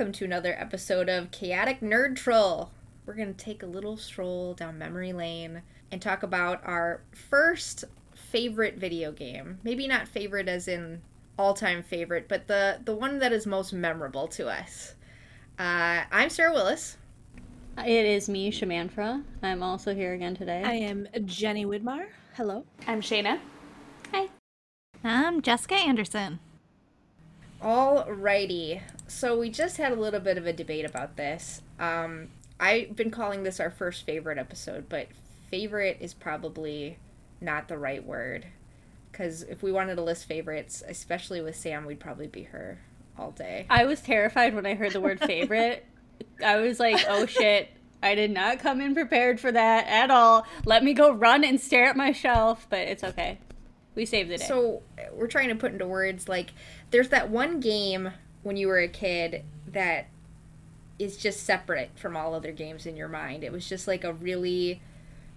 welcome to another episode of Chaotic Nerd Troll. We're going to take a little stroll down memory lane and talk about our first favorite video game. Maybe not favorite as in all-time favorite, but the the one that is most memorable to us. Uh, I'm Sarah Willis. It is me, Shamanfra. I'm also here again today. I am Jenny Widmar. Hello. I'm Shayna. Hi. I'm Jessica Anderson. Alrighty. So we just had a little bit of a debate about this. Um, I've been calling this our first favorite episode, but favorite is probably not the right word. Because if we wanted to list favorites, especially with Sam, we'd probably be her all day. I was terrified when I heard the word favorite. I was like, oh shit. I did not come in prepared for that at all. Let me go run and stare at my shelf, but it's okay. We saved the day. So we're trying to put into words like there's that one game when you were a kid that is just separate from all other games in your mind. It was just like a really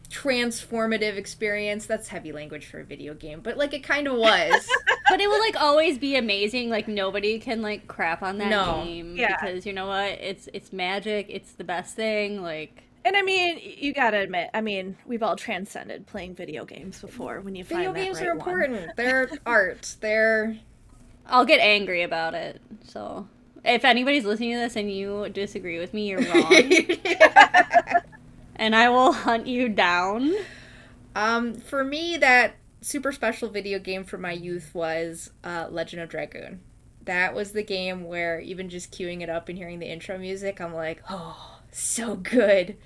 transformative experience. That's heavy language for a video game, but like it kind of was. but it will like always be amazing. Like nobody can like crap on that No. game Yeah. because you know what? It's it's magic. It's the best thing. Like And I mean, you gotta admit, I mean, we've all transcended playing video games before when you video find that games right are one. important. They're art. They're I'll get angry about it. So if anybody's listening to this and you disagree with me, you're wrong. and I will hunt you down. um for me that super special video game from my youth was uh, Legend of Dragoon. That was the game where even just queuing it up and hearing the intro music, I'm like, oh, so good. It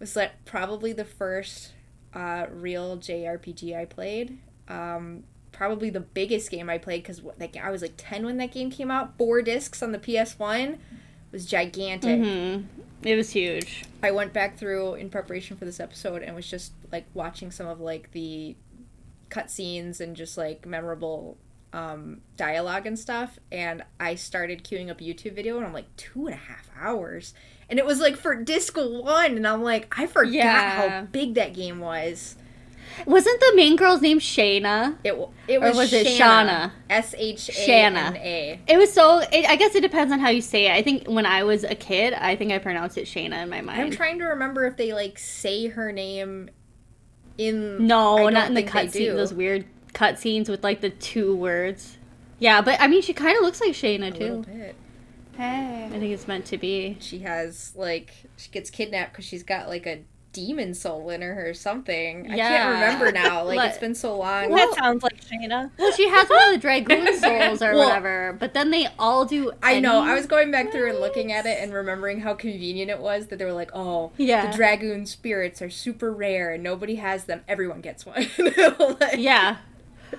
was like probably the first uh, real JRPG I played. Um, probably the biggest game I played because like I was like 10 when that game came out. Four discs on the PS1 was gigantic. hmm It was huge. I went back through in preparation for this episode and was just like watching some of like the cutscenes and just like memorable um, dialogue and stuff. And I started queuing up YouTube video and I'm like two and a half hours. And it was like for disc one. And I'm like, I forgot Yeah. how big that game was. Wasn't the main girl's name Shayna? It, w- it Or was, was it Shanna. Shauna? S H A N A. It was so. It, I guess it depends on how you say it. I think when I was a kid, I think I pronounced it Shayna in my mind. I'm trying to remember if they like say her name in. no, I don't in the think cutscene. Those weird cutscenes with like the two words. Yeah, but I mean, she kind of looks like Shayna A little too. bit. I think it's meant to be. she has like she gets kidnapped because she's got like a demon soul in her or something. I can't remember now. Like Let- it's been so long. that sounds like Shayna. Well, she has one of the dragoon souls or Well- whatever, but then they all do. I know. I was going back through and looking at it and remembering how convenient it was that they were like, "Oh, Yeah. the dragoon spirits are super rare and nobody has them. Everyone gets one." Like, Yeah.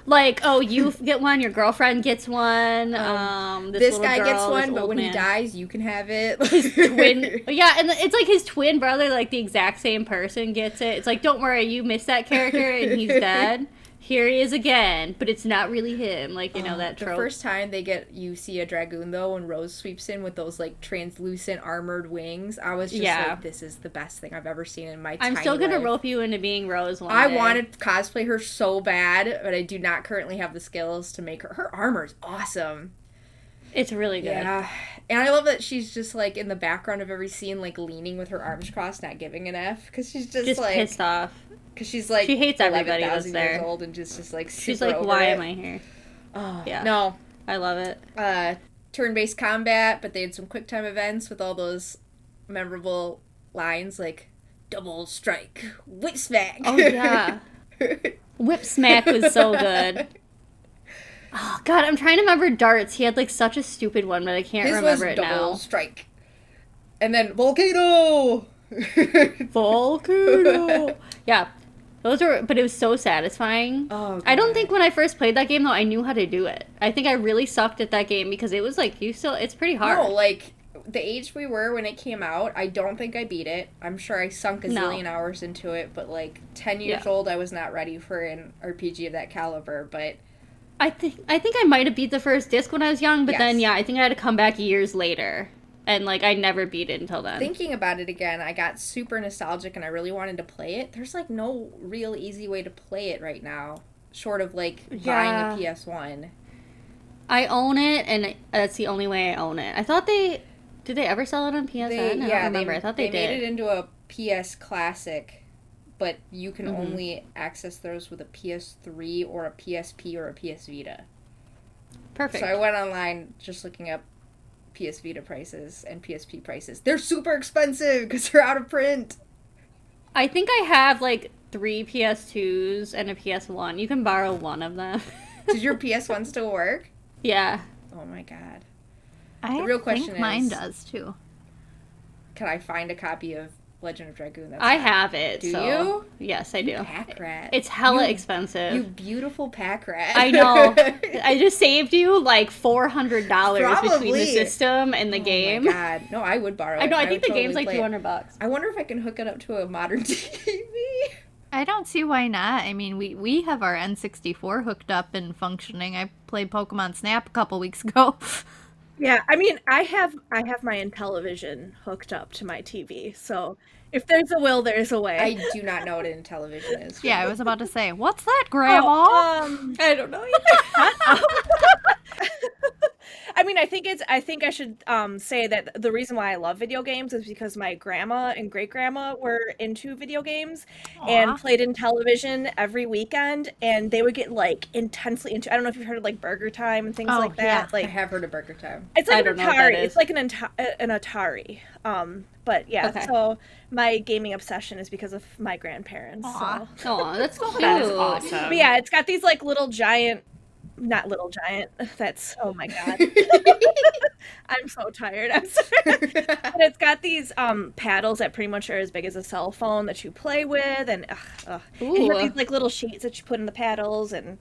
Like, oh, you get one, your girlfriend gets one. Um, This, this, guy girl, gets one, but when he dies, you can have it. twin yeah and it's like his twin brother like the exact same person gets it it's like don't worry you missed that character and he's dead here he is again but it's not really him like you know that the first time they get you see a dragoon though, and Rose sweeps in with those like translucent armored wings, I was just Yeah. like, "This is the best thing I've ever seen in my." i'm still gonna life. rope you into being rose one I day. wanted to cosplay her so bad, but I do not currently have the skills to make her. Her armor is awesome. it's really good Yeah. And I love that she's just like in the background of every scene, like leaning with her arms crossed, not giving an F, because she's just, just like, pissed off because she's like She hates everybody 11,000 that's years there. old and just just like she's like why it. am i here Oh, Yeah. No, i love it uh, turn-based combat, but they had some quick time events with all those memorable lines like double strike, whip smack. oh yeah whip smack was so good oh god i'm trying to remember darts he had like such a stupid one but i can't His remember it double now strike, and then volcano. Volcano. yeah, those were, but it was so satisfying. Oh, I don't think when I first played that game though, I knew how to do it. I think I really sucked at that game because it was like you still, it's pretty hard. No, like the age we were when it came out, I don't think I beat it. I'm sure I sunk a No. zillion hours into it, but like 10 years Yeah. old, I was not ready for an RPG of that caliber. But I think I think I might have beat the first disc when I was young, but then yeah, I think I had to come back years later, and like I never beat it until then. thinking about it again, I got super nostalgic and I really wanted to play it. There's like no real easy way to play it right now, short of like Yeah. buying a PS1. I own it, and that's the only way I own it. I thought they Did they ever sell it on PSN? They, I don't yeah, remember. they, I thought they, made did. it into a PS Classic, but you can Mhm. only access those with a PS3 or a PSP or a PS Vita. Perfect. So I went online just looking up PS Vita prices and PSP prices. They're super expensive because they're out of print. I think I have like three PS2s and a PS1. You can borrow one of them. Does your PS1 still work? yeah. Oh my god. I real think question mine does too. Can I find a copy of Legend of Dragoon? That's I not- have it. Do so- you? Yes, I do. Pack rat. It's hella You- expensive. You beautiful pack rat. I know. I just saved you like four hundred dollars between the system and the game. Oh my god. No, I would borrow it. I know. I would think the totally game's like two hundred bucks. I wonder if I can hook it up to a modern TV. I don't see why not. I mean, we we have our N64 hooked up and functioning. I played Pokemon Snap a couple weeks ago. Yeah, I mean, I have I have my Intellivision hooked up to my TV, so if there's a will, there's a way. I do not know what an Intellivision is. yeah, I was about to say, what's that, Grandma? Oh, um, I don't know. I mean, I think it's. I think I should um, say that the reason why I love video games is because my grandma and great grandma were into video games and played Intellivision every weekend, and they would get like intensely into. I don't know if you've heard of like Burger Time and things Oh, like that. yeah. I have heard of Burger Time. it's I like don't an know what that Atari. It's like an Ata- an Atari. Um, but yeah, Okay. so my gaming obsession is because of my grandparents. Aw. So. Oh, that's cute. That is awesome. But yeah, it's got these like little giant, not little giant. That's oh my god. I'm so tired. I'm sorry. but it's got these um paddles that pretty much are as big as a cell phone that you play with, and, ugh, ugh. and you have these like little sheets that you put in the paddles, and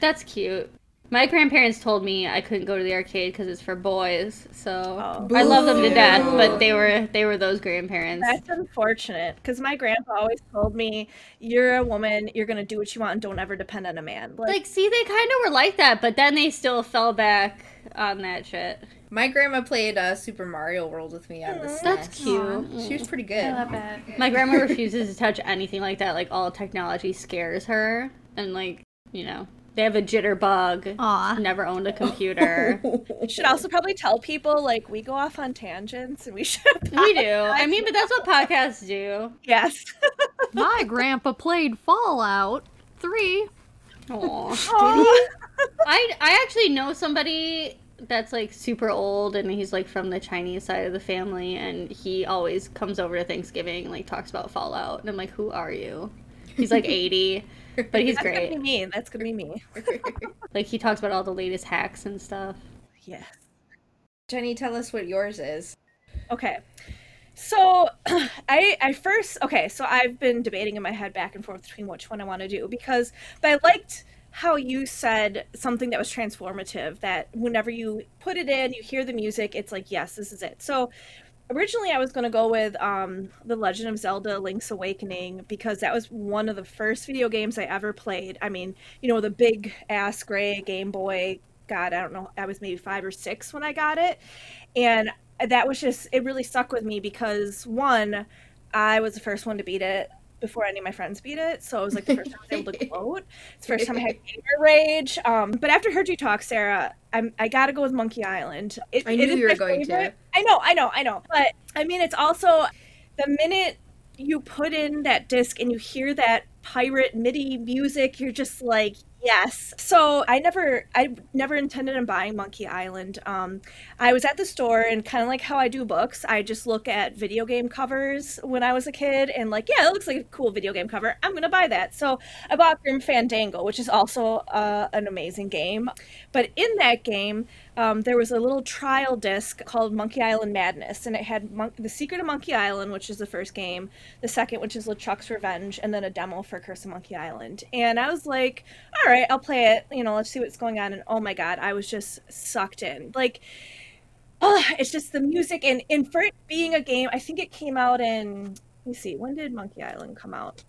That's cute. My grandparents told me I couldn't go to the arcade because it's for boys. So Oh. I love them to death, but they were they were those grandparents. that's unfortunate because my grandpa always told me, "You're a woman. You're gonna do what you want, and don't ever depend on a man." Like, Like, see, they kind of were like that, but then they still fell back on that shit. My grandma played uh, Super Mario World with me on the SNES. That's cute. She was pretty good. it. My grandma refuses to touch anything like that. Like all technology scares her, and like you know, they have a jitterbug. Aw. Never owned a computer. should also probably tell people like we go off on tangents, and we should. we do. I mean, but that's what podcasts do. yes. My grandpa played Fallout 3. Aw. I I actually know somebody that's like super old and he's like from the Chinese side of the family and he always comes over to Thanksgiving and like talks about Fallout and I'm like, who are you? He's like 80, but he's That's gonna be great. me. That's gonna be me. Like he talks about all the latest hacks and stuff. Yes. Jenny, tell us what yours is. Okay. So I I first okay, so I've been debating in my head back and forth between which one I want to do because but I liked how you said something that was transformative that whenever you put it in, you hear the music, it's like yes, this is it. So originally I was going to go with um The Legend of Zelda Link's Awakening because that was one of the first video games I ever played. I mean, you know, the big ass gray Game Boy God, I don't know. I was maybe 5 or 6 when I got it. And that was just it really stuck with me because one i was the first one to beat it before any of my friends beat it so it was like the first time i was able to gloat. It's the first time i had gamer rage um, but after you talk sarah I'm, i gotta go with monkey island. It, I knew is you were going to. i know i know i know but i mean it's also the minute you put in that disc and you hear that pirate MIDI music, you're just like, yes. So I never, I never intended on buying Monkey Island. Um, I was at the store and kind of like how I do books, I just look at video game covers when I was a kid and like, yeah, it looks like a cool video game cover. I'm gonna buy that. So I bought Grim Fandango, which is also uh, an amazing game. But in that game, um, there was a little trial disc called Monkey Island Madness, and it had Mon- The Secret of Monkey Island, which is the first game, the second, which is LeChuck's Revenge, and then a demo for Curse of Monkey Island. And I was like, all right, I'll play it. You know, let's see what's going on. And oh my god, I was just sucked in. Like, oh, it's just the music, and, and for it being a game, I think it came out in, let me see, when did Monkey Island come out?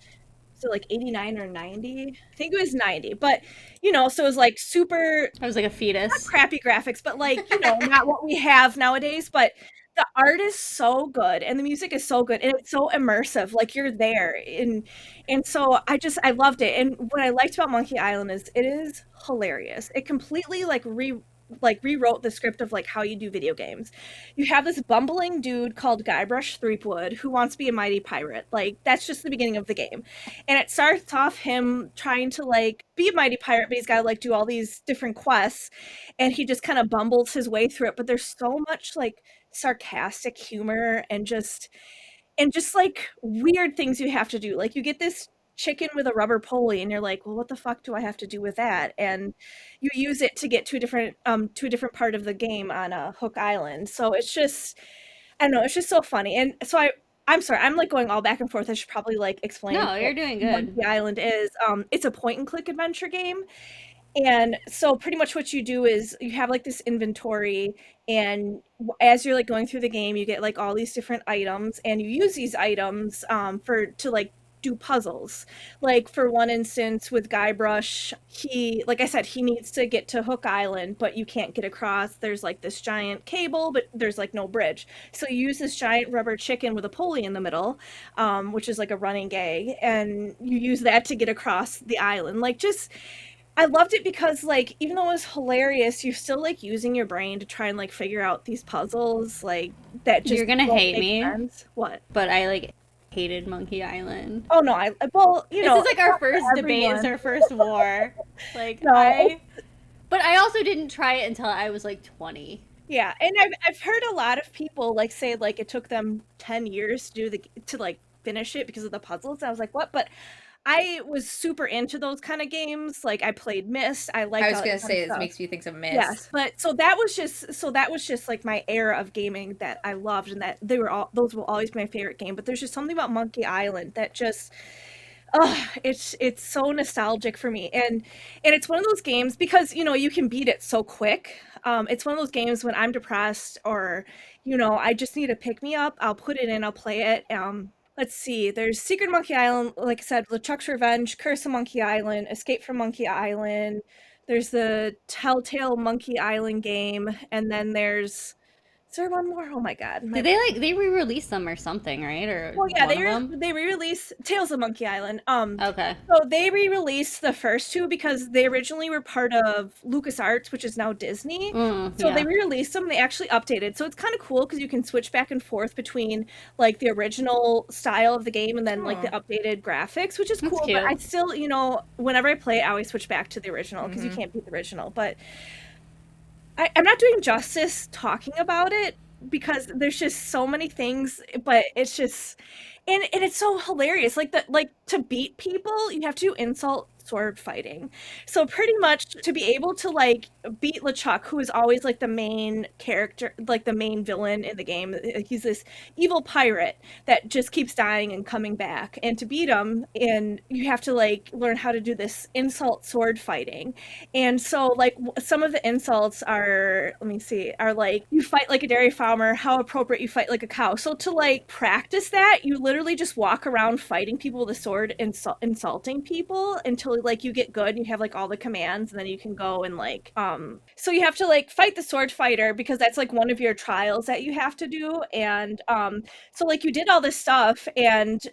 So like 89 or 90? I think it was 90. But, you know, so it was like super I was like a fetus. crappy graphics, but like, you know, not what we have nowadays. But the art is so good and the music is so good and it's so immersive. Like you're there. And and so I just I loved it. And what I liked about Monkey Island is it is hilarious. It completely like re like rewrote the script of like how you do video games. You have this bumbling dude called Guybrush Threepwood who wants to be a mighty pirate. Like that's just the beginning of the game. And it starts off him trying to like be a mighty pirate, but he's got to like do all these different quests and he just kind of bumbles his way through it, but there's so much like sarcastic humor and just and just like weird things you have to do. Like you get this chicken with a rubber pulley and you're like well what the fuck do i have to do with that? And you use it to get to a different um to a different part of the game on a uh, hook island. So it's just i don't know it's just so funny. And so i i'm sorry i'm like going all back and forth. I should probably like explain no you're doing good. the island is. Um it's a point and click adventure game. And so pretty much what you do is you have like this inventory and as you're like going through the game you get like all these different items and you use these items um, for to like do puzzles like for one instance with guybrush he like i said he needs to get to hook island but you can't get across there's like this giant cable but there's like no bridge so you use this giant rubber chicken with a pulley in the middle um, which is like a running gag and you use that to get across the island like just I loved it because like even though it was hilarious, you're still like using your brain to try and like figure out these puzzles like that just You're gonna hate me. Sense. What? But I like hated Monkey Island. Oh no, I well, you this know, is like our first debate, it's our first war. Like no. I But I also didn't try it until I was like 20. Yeah, and I've I've heard a lot of people like say like it took them 10 years to do the to like finish it because of the puzzles. And I was like, "What?" But I was super into those kind of games. Like I played Myst. I like. I was gonna say it makes me think of Myst. Yes, but so that was just so that was just like my era of gaming that I loved, and that they were all those will always be my favorite game. But there's just something about Monkey Island that just. Oh, it's it's so nostalgic for me, and and it's one of those games because you know you can beat it so quick. Um, it's one of those games when I'm depressed or, you know, I just need to pick me up. I'll put it in. I'll play it. Um, let's see. There's Secret Monkey Island, like I said, LeChuck's Revenge, Curse of Monkey Island, Escape from Monkey Island. There's the Telltale Monkey Island game, and then there's is there one more? Oh my god! My Did they like they re-release them or something, right? Or well, yeah, they re- they re-released Tales of Monkey Island. Um, okay. So they re-released the first two because they originally were part of LucasArts, which is now Disney. Mm, so yeah. they re-released them. They actually updated, so it's kind of cool because you can switch back and forth between like the original style of the game and then like the updated graphics, which is cool. But I still, you know, whenever I play, I always switch back to the original because mm-hmm. you can't beat the original. But I, I'm not doing justice talking about it because there's just so many things, but it's just and and it's so hilarious. Like that like to beat people, you have to insult sword fighting. So pretty much to be able to like beat LeChuck, who is always like the main character, like the main villain in the game. Uh, he's this evil pirate that just keeps dying and coming back. And to beat him, and you have to like learn how to do this insult sword fighting. And so like some of the insults are, let me see, are like you fight like a dairy farmer. How appropriate you fight like a cow. So to like practice that, you literally just walk around fighting people with a sword, insult- insulting people until like you get good and you have like all the commands and then you can go and like um so you have to like fight the sword fighter because that's like one of your trials that you have to do and um so like you did all this stuff and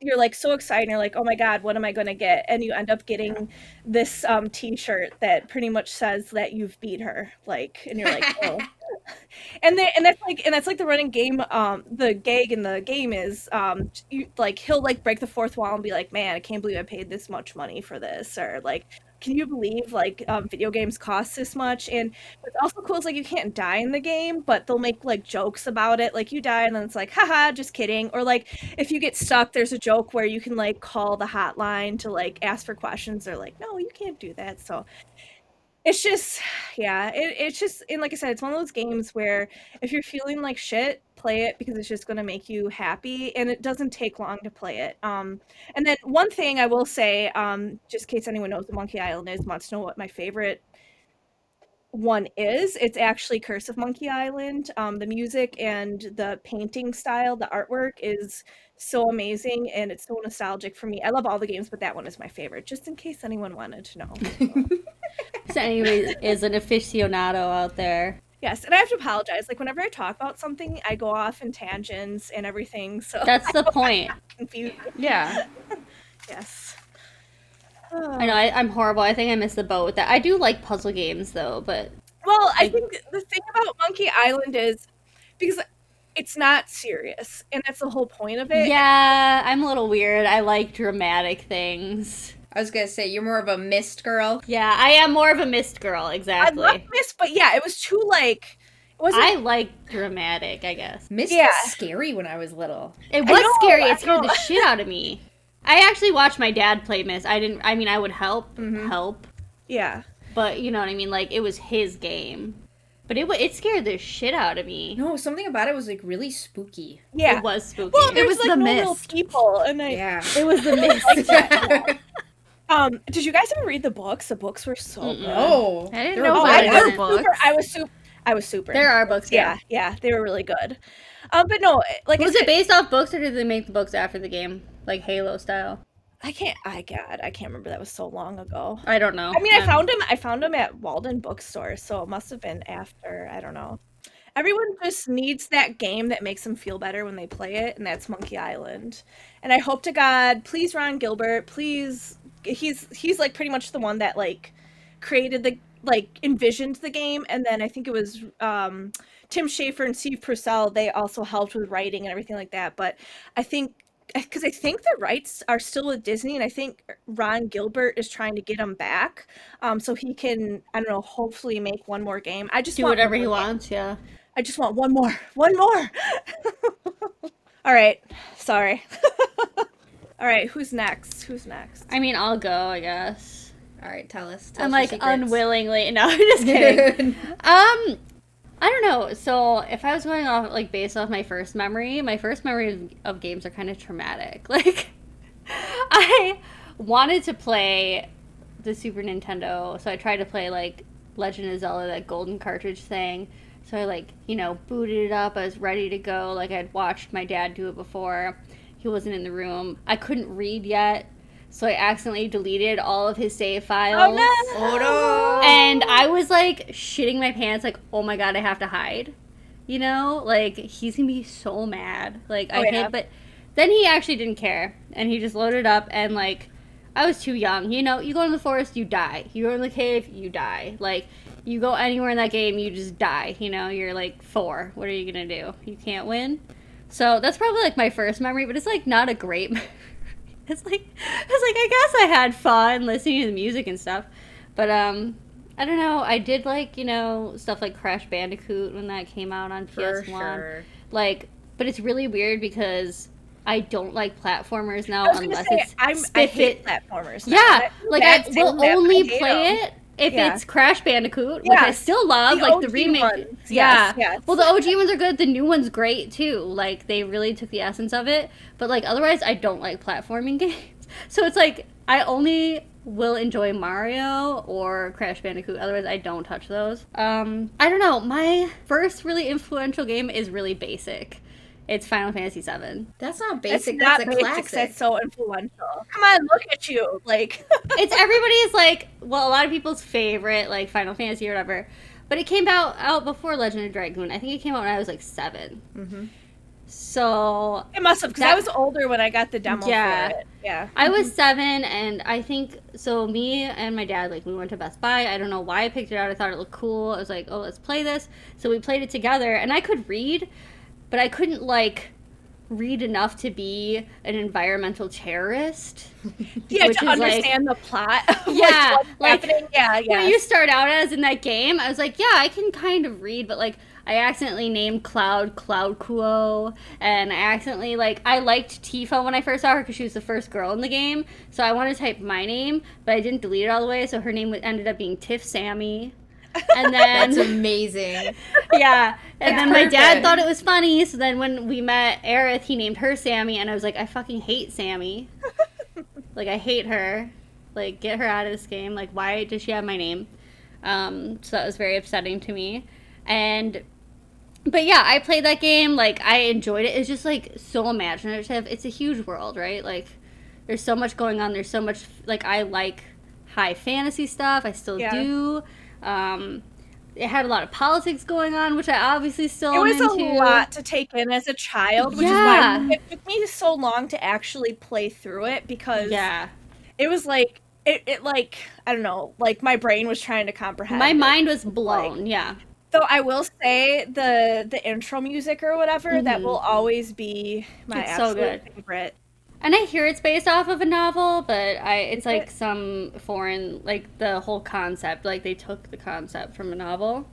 you're like so excited you're like oh my god what am i going to get? and you end up getting this um t-shirt that pretty much says that you've beat her like and you're like oh and then and that's like and that's like the running game um the gag in the game is um you like he'll like break the fourth wall and be like man i can't believe i paid this much money for this or like can you believe like um, video games cost this much? And what's also cool is like you can't die in the game but they'll make like jokes about it. Like you die and then it's like haha just kidding. Or like if you get stuck there's a joke where you can like call the hotline to like ask for questions. They're like no you can't do that. So it's just yeah it, it's just and like i said it's one of those games where if you're feeling like shit play it because it's just going to make you happy and it doesn't take long to play it um and then one thing i will say um just in case anyone knows what monkey island is wants to know what my favorite one is it's actually curse of monkey island um the music and the painting style the artwork is so amazing and it's so nostalgic for me. I love all the games but that one is my favorite just in case anyone wanted to know so anyway is an aficionado out there. Yes and i have to apologize. Like whenever i talk about something i go off in tangents and everything so that's the point. confused. Yeah. Yes. I know I, i'm horrible. I think i missed the boat with that. I do like puzzle games though but Well, I think the thing about Monkey Island is because it's not serious, and that's the whole point of it. Yeah, I'm a little weird. I like dramatic things. I was gonna say you're more of a Myst girl. Yeah, I am more of a Myst girl. Exactly. I Exactly. love this, but yeah, it was too like it wasn't. I like dramatic. I guess Myst Yeah. was scary when I was little. it was know, scary. I It scared the shit out of me. I actually watched my dad play Myst. I didn't. I mean, I would help, Mm-hmm. help, yeah, but you know what I mean. Like it was his game, but it wa- it scared the shit out of me. No, something about it was like really spooky. yeah. It was spooky. well, It was like the no real mist. people, and I. Yeah. it was the mist. Um, did you guys ever read the books? The books were so Mm-mm. good. no. I didn't They're know Oh, there I, really was books. super. I was super. I was super. there are books. Yeah, yeah, they were really good. Um, but no, like Was said, it based off books or did they make the books after the game, like Halo style? I can't. I God, I can't remember. That was so long ago. I don't know. I mean, I Um, found him. I found him at Walden Bookstore, so it must have been after. I don't know. Everyone just needs that game that makes them feel better when they play it, and that's Monkey Island. And I hope to God, please, Ron Gilbert, please. He's he's like pretty much the one that like created the like envisioned the game, and then I think it was um, Tim Schafer and Steve Purcell. They also helped with writing and everything like that. But I think because I think the rights are still with Disney, and I think Ron Gilbert is trying to get them back, um, so he can I don't know, hopefully make one more game. I just do want whatever he game. wants. Yeah. I just want one more, one more. All right, sorry. All right, who's next? Who's next? I mean, I'll go. I guess. All right, tell us. Tell I'm us like secrets. unwillingly. No, I'm just kidding. um, I don't know. So if I was going off like based off my first memory, my first memory of, of games are kind of traumatic. Like, I wanted to play the Super Nintendo, so I tried to play like Legend of Zelda, that golden cartridge thing. So I like you know booted it up. I was ready to go. Like I'd watched my dad do it before. He wasn't in the room. I couldn't read yet. So I accidentally deleted all of his save files. Oh no! Oh no! And I was like shitting my pants, like, oh my god, I have to hide. You know, like he's gonna be so mad. Like I Oh, hid, yeah. but then he actually didn't care, and he just loaded up and like, I was too young. You know, you go in the forest, you die. You go in the cave, you die. Like you go anywhere in that game, you just die. You know, you're like four. What are you gonna do? You can't win. So that's probably like my first memory, but it's like not a great. memory. it's like it's like I guess I had fun listening to the music and stuff, but um, I don't know. I did like you know stuff like Crash Bandicoot when that came out on For PS One. sure. Like, but it's really weird because I don't like platformers now I unless say it's I'm, I spiff hate platformers. now. Yeah, I like I will I only play it if Yeah. it's Crash Bandicoot, which I still love, the like the OG remake. ones. Yeah. Yes, yes. Well, the OG ones are good. The new one's great too. Like they really took the essence of it. But like otherwise, I don't like platforming games. So it's like I only will enjoy Mario or Crash Bandicoot. Otherwise, I don't touch those. Um, I don't know. My first really influential game is really basic. It's Final Fantasy VII. That's not That's basic. not That's a basic. classic. That's so influential. Come on, look at you. Like, it's everybody's like well a lot of people's favorite like final fantasy or whatever but it came out out before legend of dragoon i think it came out when i was like 7 Mhm. so it must have because I was older when I got the demo Yeah. for it. Yeah. i was seven and i think so me and my dad like we went to best buy i don't know why i picked it out i thought it looked cool i was like oh let's play this so we played it together and i could read but i couldn't like read enough to be an environmental terrorist Yeah, to is, like- understand the plot. Yeah, like, happening. Yeah, yeah. what you start out as in that game, I was like, yeah, I can kind of read, but like I accidentally named Cloud Cloud Kuo, and I accidentally like I liked Tifa when I first saw her because she was the first girl in the game, so I wanted to type my name, but I didn't delete it all the way, so her name would- ended up being Tiff Sammy. And then That's amazing. yeah, and That's then my dad thought it was funny. So then when we met Aerith, he named her Sammy, and I was like, I fucking hate Sammy. like I hate her. Like get her out of this game. Like why does she have my name? Um, so that was very upsetting to me. And but yeah, I played that game. Like I enjoyed it. It's just like so imaginative. It's a huge world, right? Like there's so much going on. There's so much like I like high fantasy stuff. I still Yeah. do. Um, it had a lot of politics going on, which I obviously still it was into. a lot to take in as a child, which Yeah. is why it took me so long to actually play through it because Yeah, it was like it, it like I don't know, like my brain was trying to comprehend. My it. mind was blown. yeah. Though I will say the the intro music or whatever that Mhm. will always be my It's so absolute good. favorite. And I hear it's based off of a novel, but I it's Is like it? some foreign like the whole concept, like they took the concept from a novel.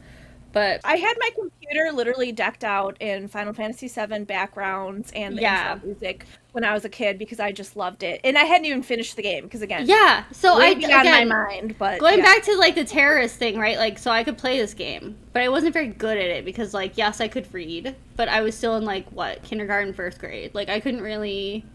But I had my computer literally decked out in Final Fantasy VII backgrounds and the Yeah. music when I was a kid because I just loved it, and I hadn't even finished the game because again, yeah, so I again, my mind. But going yeah. back to like the terrorist thing, right? Like so I could play this game, but I wasn't very good at it because like yes, I could read, but I was still in like what, kindergarten, first grade. Like I couldn't really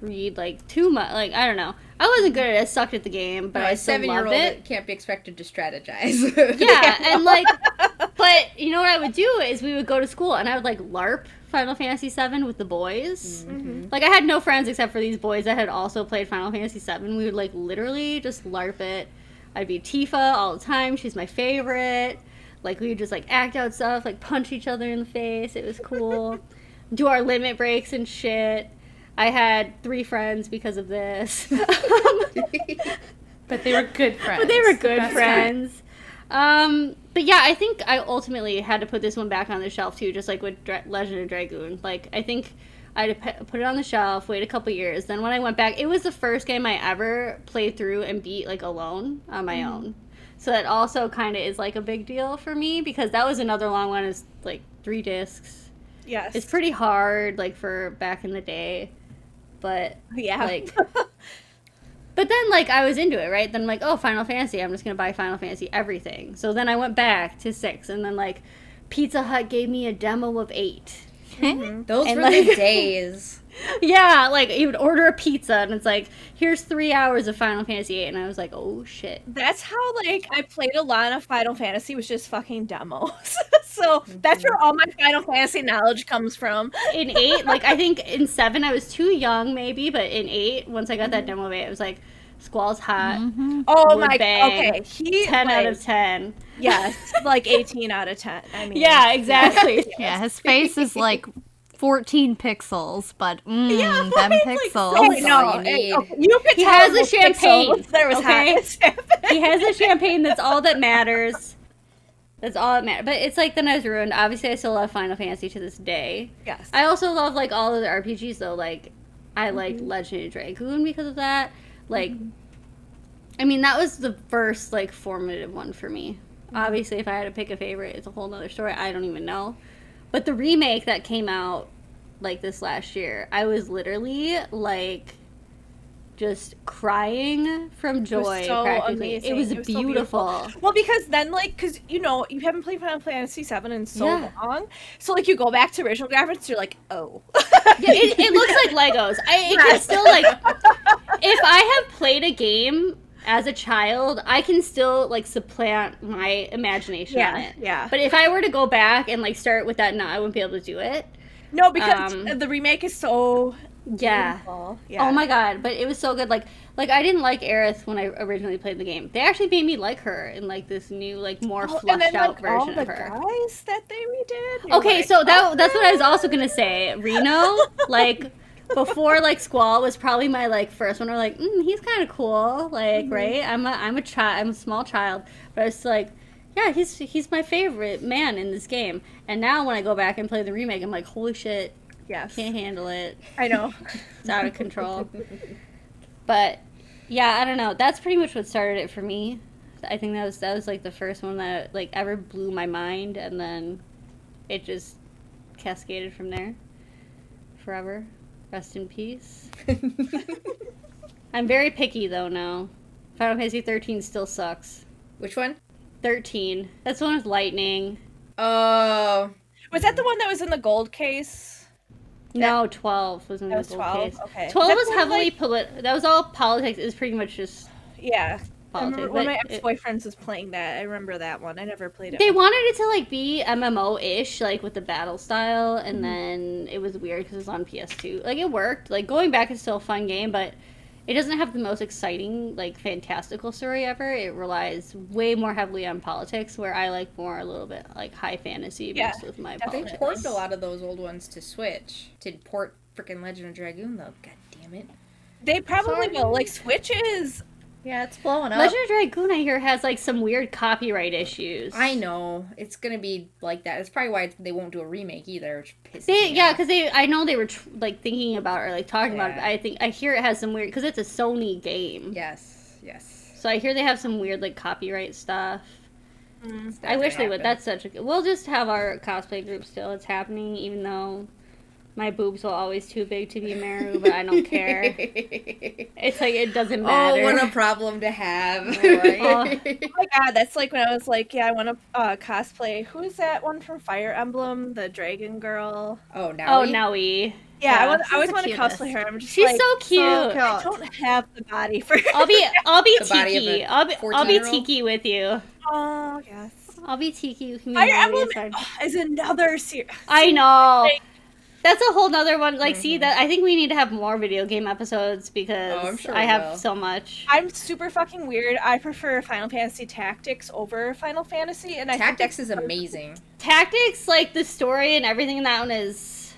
read like too much like I don't know. I wasn't good at it, I sucked at the game, but But I a still seven year loved old it. can't be expected to strategize. yeah, and like, but you know what I would do is we would go to school and I would like LARP Final Fantasy VII with the boys. Mhm. Like I had no friends except for these boys that had also played Final Fantasy VII. We would like literally just LARP it. I'd be Tifa all the time. She's my favorite. Like we would just like act out stuff, like punch each other in the face. It was cool. do our limit breaks and shit. I had three friends because of this. But they were good friends. But they were good best friends. Um, but yeah, I think I ultimately had to put this one back on the shelf too, just like with Dra- Legend of Dragoon. Like I think I had to put it on the shelf, wait a couple years. Then when I went back, it was the first game I ever played through and beat like alone on my Mm-hmm. own. So that also kind of is like a big deal for me because that was another long one. Is like three discs. yes, It's pretty hard, like for back in the day, but yeah. like but then like i was into it right? Then like oh final fantasy. I'm just gonna buy final fantasy everything. So then i went back to six and then like pizza hut gave me a demo of eight. Mm-hmm. Those And, were like- the days. Yeah like you would order a pizza and it's like here's three hours of final fantasy 8 and i was like oh shit That's how like I played a lot of Final Fantasy was just fucking demos. so that's where all my Final Fantasy knowledge comes from. in eight like i think in seven i was too young maybe but in eight once i got that demo of eight it was like squall's hot Mhm. Oh my bang. okay. He 10 out of 10 yes, like 18 out of 10. I mean yeah exactly Yeah, his face is like 14 pixels, but mm, Yeah, them right, like, pixels. so That's no, you okay, you could He has a champagne, pixels, There was okay? he has a champagne. That's all that matters. That's all that matters. But it's like the night's ruined. Obviously, I still love Final Fantasy to this day. yes. I also love like all of the RPGs though. Like I liked Legend of Dragoon because of that. Like, I mean, that was the first like formative one for me. Obviously, if I had to pick a favorite, it's a whole nother story. I don't even know. But the remake that came out like this last year, I was literally like just crying from was joy. so amazing. It was, It was so beautiful. beautiful. Well, because then, like, because you know, you haven't played Final Fantasy VII in so Yeah. long, so like you go back to original graphics, you're like, oh, Yeah, it, it looks like Legos. I it can still like if I have played a game as a child, I can still like supplant my imagination on yeah, it. yeah. But if I were to go back and like start with that, no, I wouldn't be able to do it. no, because um, the remake is so Yeah. Yeah. Oh my god! But it was so good. Like, like I didn't like Aerith when I originally played the game. They actually made me like her in like this new, like more Oh, fleshed then out like all version the of her. guys that they redid. Okay, like, so that oh, that's what I was also gonna say. Reno, like before, like Squall was probably my like first one. Or like, mm, he's kind of cool, like Mm-hmm. right. I'm a I'm a child. I'm a small child, but it's like, yeah, he's he's my favorite man in this game. And now when I go back and play the remake, I'm like, holy shit, Yes, can't handle it. I know. It's out of control. but yeah, I don't know. That's pretty much what started it for me. I think that was that was like the first one that like ever blew my mind, and then it just cascaded from there. Forever, rest in peace. I'm very picky though now. Final Fantasy 13 still sucks. Which one? 13. That's the one with lightning. Oh, Was that the one that was in the gold case? No, 12 was in That the was gold 12. case. Okay. 12 That's was heavily like- polit. That was all politics. It was pretty much just Yeah. Politics. one of my ex-boyfriends was playing that. I remember that one. I never played it. They wanted it to like be MMO-ish, like with the battle style, Mm-hmm. and then it was weird because it was on PS2. Like it worked. Like going back is still a fun game, but it doesn't have the most exciting, like fantastical story ever. It relies way more heavily on politics, where I like more a little bit like high fantasy Yeah, mixed with my definitely. they ported a lot of those old ones to Switch. To port freaking Legend of Dragoon though. God damn it. They probably Sorry. will. Like Switch is Yeah, it's blowing up. Legend of Dragoon, I hear, has like some weird copyright issues. I know it's gonna be like that. It's probably why they won't do a remake either. Which pisses They, me yeah, because they, I know they were tr- like thinking about or like talking about it. But I think I hear it has some weird because it's a Sony game. yes, yes. So I hear they have some weird like copyright stuff. Mm. It's I wish gonna they would. That's such a. We'll just have our cosplay group still. It's happening, even though my boobs will always too big to be Meru, but I don't care. It's like it doesn't matter. oh, what a problem to have. Right. Oh. Oh my god, that's like when I was like, yeah, I want to uh, cosplay. Who is that one from Fire Emblem? The dragon girl. oh, now. oh, we- Nowi. Yeah, Yeah, I, want, I always want to cosplay her. I'm just She's like, so cute. So cute. I don't have the body for. I'll be I'll be The body of Tiki. a I'll be I'll be Tiki with you. oh yes. I'll be Tiki. You can be Fire Emblem is another series. I know. Like- That's a whole nother one. Like, see Mhm. that I think we need to have more video game episodes because Oh, I'm sure I have will. so much. I'm super fucking weird. I prefer Final Fantasy Tactics over Final Fantasy, and I think Tactics is amazing. Tactics, like the story and everything in that one is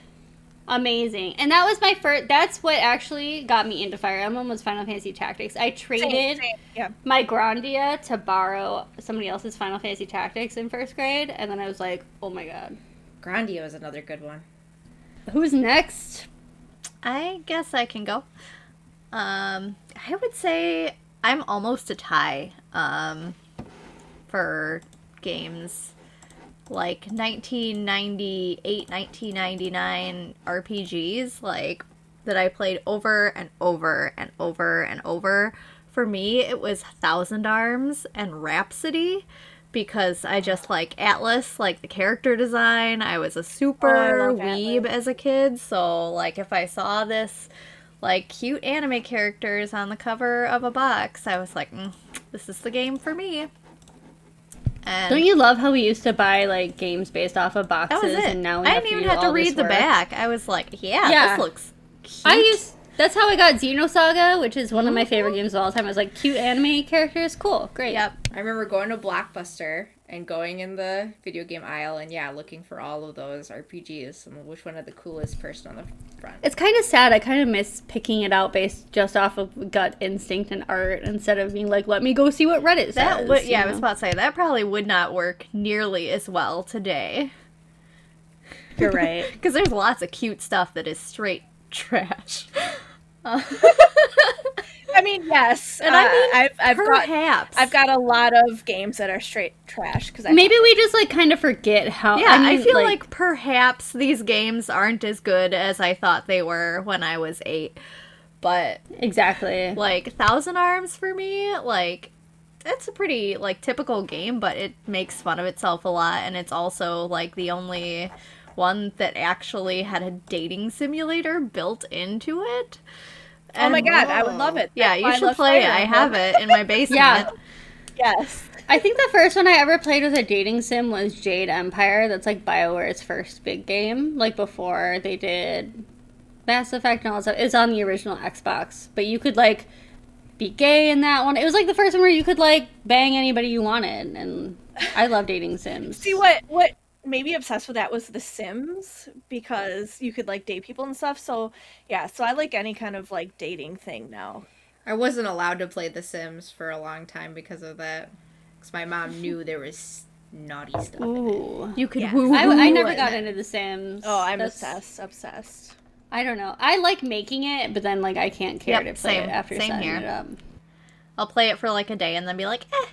amazing. And that was my first. That's what actually got me into Fire Emblem was Final Fantasy Tactics. I traded same, Yeah. my Grandia to borrow somebody else's Final Fantasy Tactics in first grade, and then I was like, oh my god, Grandia is another good one. Who's next? I guess I can go. Um, I would say I'm almost a tie um, for games like 1998, 1999 RPGs, like that I played over and over and over and over. For me, it was Thousand Arms and Rhapsody because I just like Atlus, like the character design. I was a super love weeb Atlus. as a kid, so like if I saw this like cute anime characters on the cover of a box, I was like, mm, this is the game for me. And Don't you love how we used to buy like games based off of boxes, that was it. and now we I have didn't to even do have to read the work? back. I was like, yeah, Yeah. this looks cute. I used. That's how I got Xenosaga, which is one of my favorite games of all time. I was like, cute anime characters, cool, great. Yep. I remember going to Blockbuster and going in the video game aisle and yeah, looking for all of those RPGs and which one had the coolest person on the front. It's kind of sad. I kind of miss picking it out based just off of gut instinct and art instead of being like, let me go see what Reddit says. That would, you yeah, I was about to say that probably would not work nearly as well today You're right. because there's lots of cute stuff that is straight trash. Uh, I mean, yes, And I uh, mean, I've I've got perhaps I've got a lot of games that are straight trash because I Maybe we just like kind of forget how. Yeah, I, mean, feel like, perhaps these games aren't as good as I thought they were when I was eight. But exactly. like Thousand Arms for me, like it's a pretty like typical game, but it makes fun of itself a lot, and it's also like the only one that actually had a dating simulator built into it. Oh my And- god, I would love it. Yeah, That's why you I should love play it. I have it in my basement. Yeah. Yes. I think the first one I ever played with a dating sim was Jade Empire. That's like BioWare's first big game. Like before they did Mass Effect and all that stuff. It's on the original Xbox. But you could like be gay in that one. It was like the first one where you could like bang anybody you wanted. And I love dating sims. See what what made me obsessed with that was The Sims because you could like date people and stuff. So yeah, so I like any kind of like dating thing now. I wasn't allowed to play The Sims for a long time because of that. Because my mom knew there was naughty stuff in it. Ooh. You could Yeah. woo. I, I never got into The Sims. Oh, I'm That's- obsessed, obsessed. I don't know. I like making it, but then like I can't care Yep, to play same. it after Same setting here. it up. I'll play it for like a day and then be like, eh.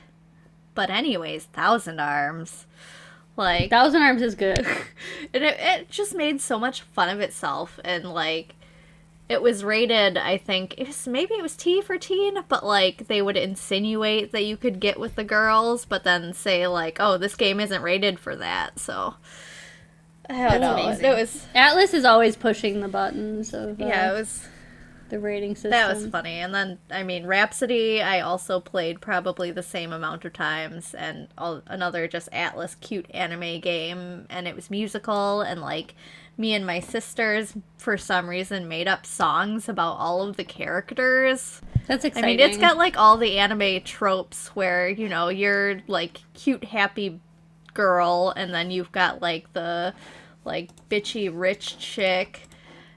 But anyways, Thousand Arms, like Thousand Arms is good. and it, it just made so much fun of itself and like it was rated i think it was maybe it was t for teen but like they would insinuate that you could get with the girls but then say like oh this game isn't rated for that so i don't That's know amazing. it was Atlus is always pushing the buttons of uh, yeah it was the rating system. that was funny and then i mean rhapsody i also played probably the same amount of times and all, another just Atlus cute anime game and it was musical and like me and my sisters for some reason made up songs about all of the characters That's exciting. i mean it's got like all the anime tropes where you know you're like cute happy girl and then you've got like the like bitchy rich chick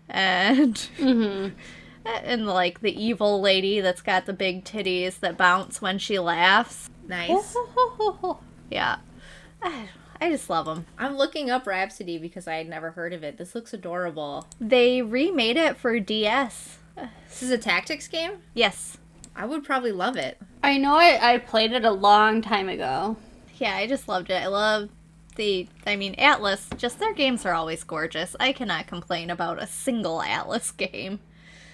and Mhm. And like the evil lady that's got the big titties that bounce when she laughs. Nice. Yeah. I, I just love them. I'm looking up Rhapsody because I had never heard of it. This looks adorable. They remade it for DS. This is a tactics game? Yes. I would probably love it. I know I, I played it a long time ago. Yeah, I just loved it. I love the I mean Atlus, just their games are always gorgeous. I cannot complain about a single Atlus game.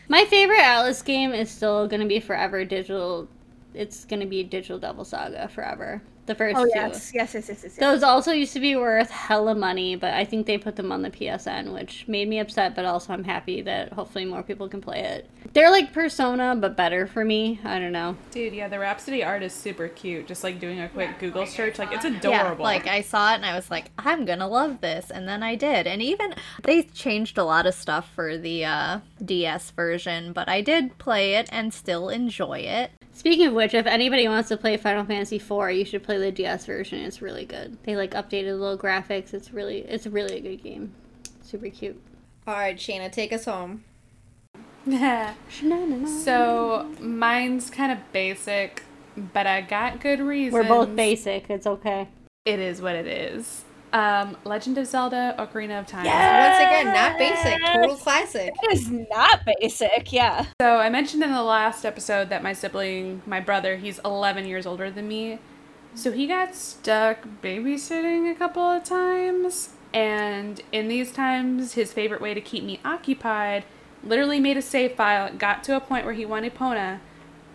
My favorite Atlus game is still to be forever digital. It's to be Digital Devil Saga forever. The first Oh two. yes, yes, yes, yes, yes. yes. Those also used to be worth hella money, but I think they put them on the PSN, which made me upset, but also I'm happy that hopefully more people can play it. They're like Persona, but better for me. I don't know. Dude, yeah, the Rhapsody art is super cute. Just like doing a quick Google search, like it's adorable. Yeah, adorable. like I saw it and I was like, I'm gonna love this, and then I did. And even they changed a lot of stuff for the uh, DS version, but I did play it and still enjoy it. Speaking of which, if anybody wants to play Final Fantasy IV, you should play the DS version. It's really good. They like updated little graphics. It's really it's really a good game. Super cute. All right, Shana, take us home. so mine's kind of basic, but I got good reasons. We're both basic. It's okay. It is what it is. Um, Legend of Zelda: Ocarina of Time. Once again, not basic, total classic. It is not basic, yeah. So I mentioned in the last episode that my sibling, my brother, he's 11 years older than me. So he got stuck babysitting a couple of times. And in these times, his favorite way to keep me occupied literally made a save file, got to a point where he wanted Epona,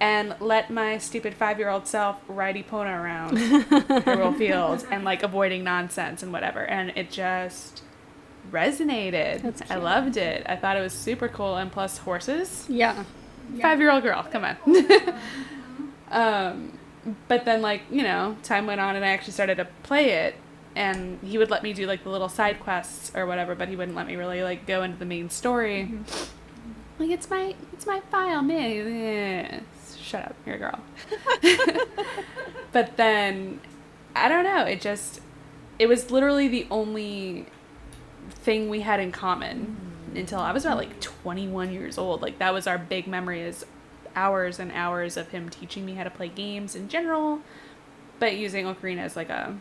and let my stupid five year old self ride Epona around Hyrule Field and like avoiding nonsense and whatever. And it just resonated. I loved it. I thought it was super cool. And plus, horses Yeah. five year old girl come on um but then like you know time went on and i actually started to play it and he would let me do like the little side quests or whatever but he wouldn't let me really like go into the main story like it's my it's my file man shut up you're a girl but then i don't know it just it was literally the only thing we had in common mm-hmm. until I was about like 21 years old. Like that was our big memory is hours and hours of him teaching me how to play games in general, but using Ocarina as like a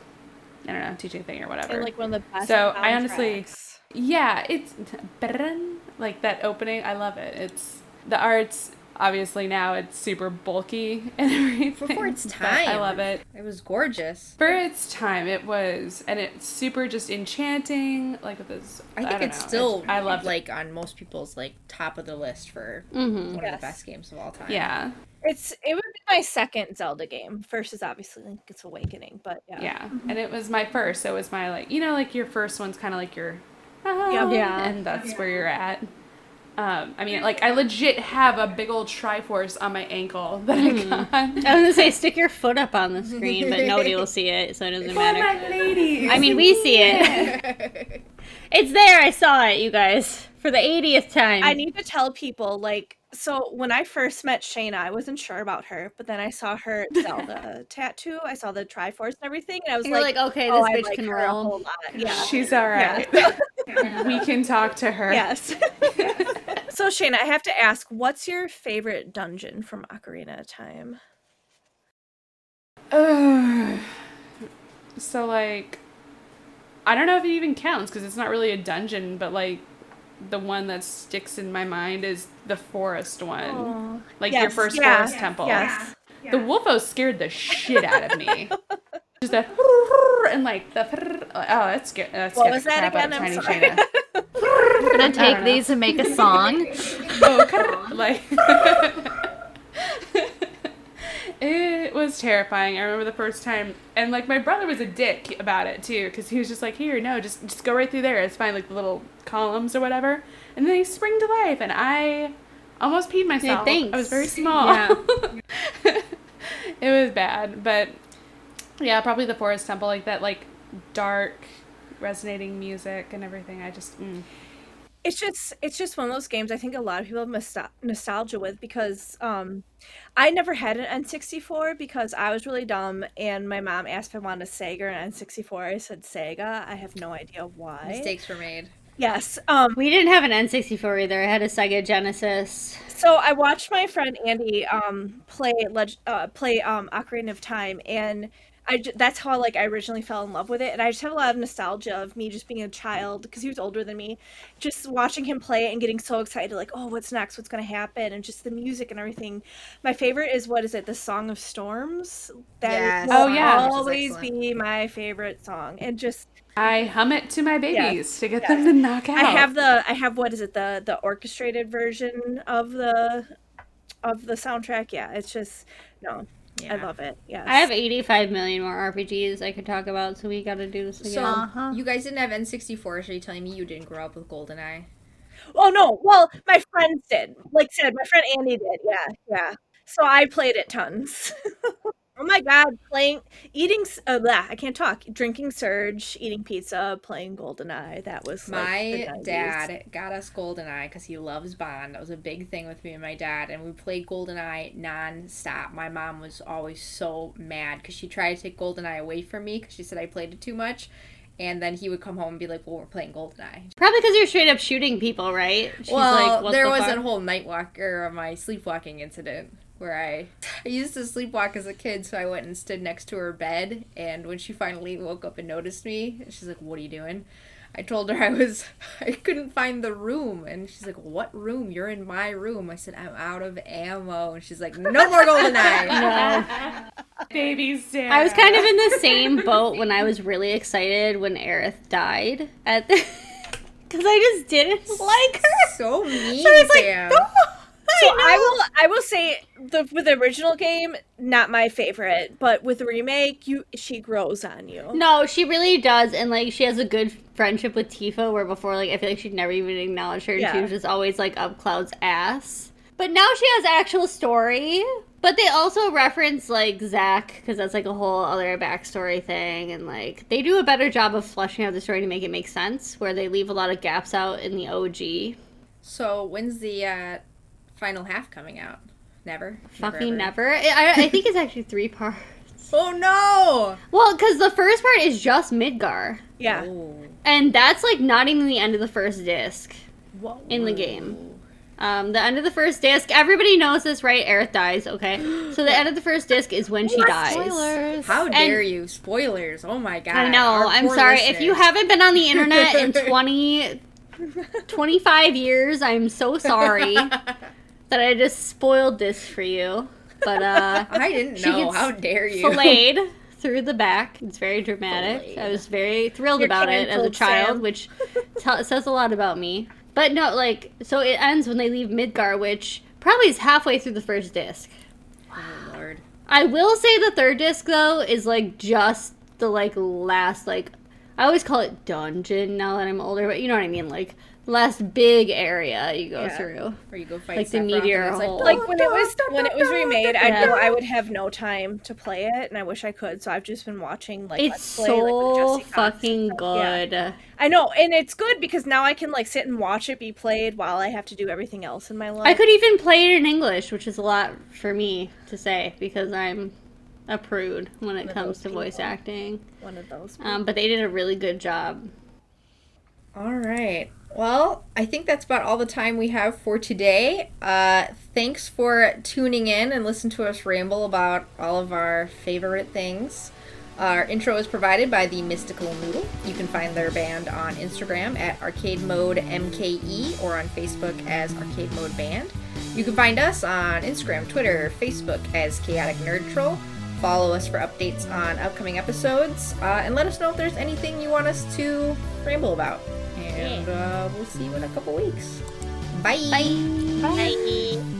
I don't know, teaching thing or whatever. And like one of the best. So, I honestly- soundtracks. yeah, it's like that opening. I love it. It's the arts obviously now it's super bulky and everything. Before its but time. I love it. It was gorgeous. For its time, it was, and it's super just enchanting. Like with this, I think don't it's know, still it's- I love like on most people's like top of the list for Mm-hmm. one of the best games of all time. Yeah, It's it would be my second Zelda game. First is obviously Link's Awakening, but yeah. yeah, and it was my first. So it was my like, you know, like your first one's kind of like your, ah, Yep. Yeah. and that's where you're at. Um, I mean, like I legit have a big old Triforce on my ankle that I got. I was gonna say stick your foot up on the screen, but nobody will see it, so it doesn't matter. ladies. I mean, we see it. It's there. I saw it, you guys, for the 80th time. I need to tell people like so when I first met Shayna, I wasn't sure about her, but then I saw her Zelda tattoo. I saw the Triforce and everything, and I was like, like, okay, oh, this I bitch like can her a roll. whole lot. Yeah. she's all right. we can talk to her. Yes. so Shayna, I have to ask, what's your favorite dungeon from Ocarina of Time? Ugh. so like I don't know if it even counts because it's not really a dungeon, but like the one that sticks in my mind is the forest one. Like your first yeah, forest temple. Yes. The wolfos scared the shit out of me. Just that and like the oh that scared that What was the that crap again? I'm Tiny sorry. Shayna. We're gonna take these and make a song. oh, like it was terrifying. I remember the first time, and like my brother was a dick about it too, because he was just like, "Here, no, just just go right through there. It's fine, like the little columns or whatever." And then they spring to life, and I almost peed myself. Thanks. I was very small. Yeah. it was bad, but yeah, probably the forest temple, like that, like dark, resonating music and everything. I just. Mm. It's just it's just one of those games I think a lot of people have nostal- nostalgia with because um I never had an N64 because I was really dumb and my mom asked if I wanted a Sega or an N64. I said Sega. I have no idea why. Mistakes were made. Yes. Um. We didn't have an N64 either. I had a Sega Genesis. So I watched my friend Andy um play leg- uh, play um Ocarina of Time, and I j- that's how like I originally fell in love with it, and I just have a lot of nostalgia of me just being a child because he was older than me, just watching him play it and getting so excited, like oh what's next, what's gonna happen, and just the music and everything. My favorite is what is it, the Song of Storms? That Yes. will Oh, yeah. Always be my favorite song, and just I hum it to my babies to get yes. them to knock out. I have the I have what is it the the orchestrated version of the of the soundtrack. Yeah, it's just no, I love it. Yes. I have 85 million more RPGs I could talk about, so we gotta do this again. So Uh-huh. you guys didn't have N64, so you're telling me you didn't grow up with GoldenEye? Oh no, well my friends did. Like I said, my friend Andy did. Yeah, yeah. So I played it tons. oh my god, playing, eating. s- Uh, blah, I can't talk. Drinking Surge, eating pizza, playing GoldenEye. That was like, My dad got us GoldenEye because he loves Bond. That was a big thing with me and my dad, and we played GoldenEye non-stop. My mom was always so mad because she tried to take GoldenEye away from me because she said I played it too much. And then he would come home and be like, "Well, we're playing GoldenEye." Probably because you're straight up shooting people, right? She's well, "What there the was fuck?" a whole night walk or my sleepwalking incident where I I used to sleepwalk as a kid, so I went and stood next to her bed. And when she finally woke up and noticed me, she's like, "What are you doing?" I told her I was I couldn't find the room, and she's like, "What room? You're in my room." I said, "I'm out of ammo," and she's like, "No more GoldenEye." No. baby Sarah. I was kind of in the same boat when I was really excited when Aerith died at the because I just didn't like her. so mean, So it's like, Sam. no, So I I will I will say the with the original game, not my favorite, but with the remake, you she grows on you. No, she really does, and like she has a good friendship with Tifa. Where before, like I feel like she'd never even acknowledge her, and she was just always like up Cloud's ass. But now she has actual story. But they also reference like Zack because that's like a whole other backstory thing, and like they do a better job of fleshing out the story to make it make sense. Where they leave a lot of gaps out in the OG. So when's the uh, final half coming out? Never. Fucking ever. never. I, I think it's actually three parts. Oh no! Well, because the first part is just Midgar, Yeah. Oh. and that's like not even the end of the first disc. Whoa. in the game. Um, the end of the first disc, everybody knows this, right? Aerith dies, okay? So the end of the first disc is when she dies. Spoilers. How dare you? Spoilers. Oh my god. I know, Our I'm poor sorry. If you haven't been on the internet in 20, 25 years, I'm so sorry that I just spoiled this for you. But, uh, I didn't know. How dare you? filleted through the back. It's very dramatic. I was very thrilled You're about it as a child, Sam. which tell says a lot about me. But no, like, so it ends when they leave Midgar, which probably is halfway through the first disc. Oh lord. I will say the third disc though is like just the like last like I always call it dungeon now that I'm older, but you know what I mean, like last big area you go Yeah. through. Where you go fight Like the meteor and it's hole. Like when it was when it was remade, I Yeah. knew I would have no time to play it, and I wish I could. So I've just been watching like It's Let's Play, like, with so Jesse fucking stuff. Yeah. good. I know, and it's good because now I can like sit and watch it be played while I have to do everything else in my life. I could even play it in English, which is a lot for me to say because I'm a prude when it of comes those to voice acting. one of those. Um, but they did a really good job. All right. Well, I think that's about all the time we have for today. Uh, thanks for tuning in and listen to us ramble about all of our favorite things. Our intro is provided by the Mystical Noodle. You can find their band on Instagram at Arcade Mode MKE or on Facebook as Arcade Mode Band. You can find us on Instagram, Twitter, Facebook as Chaotic Nerd Troll. Follow us for updates on upcoming episodes, uh, and let us know if there's anything you want us to ramble about. And uh, we'll see you in a couple weeks. Bye. Bye. Bye.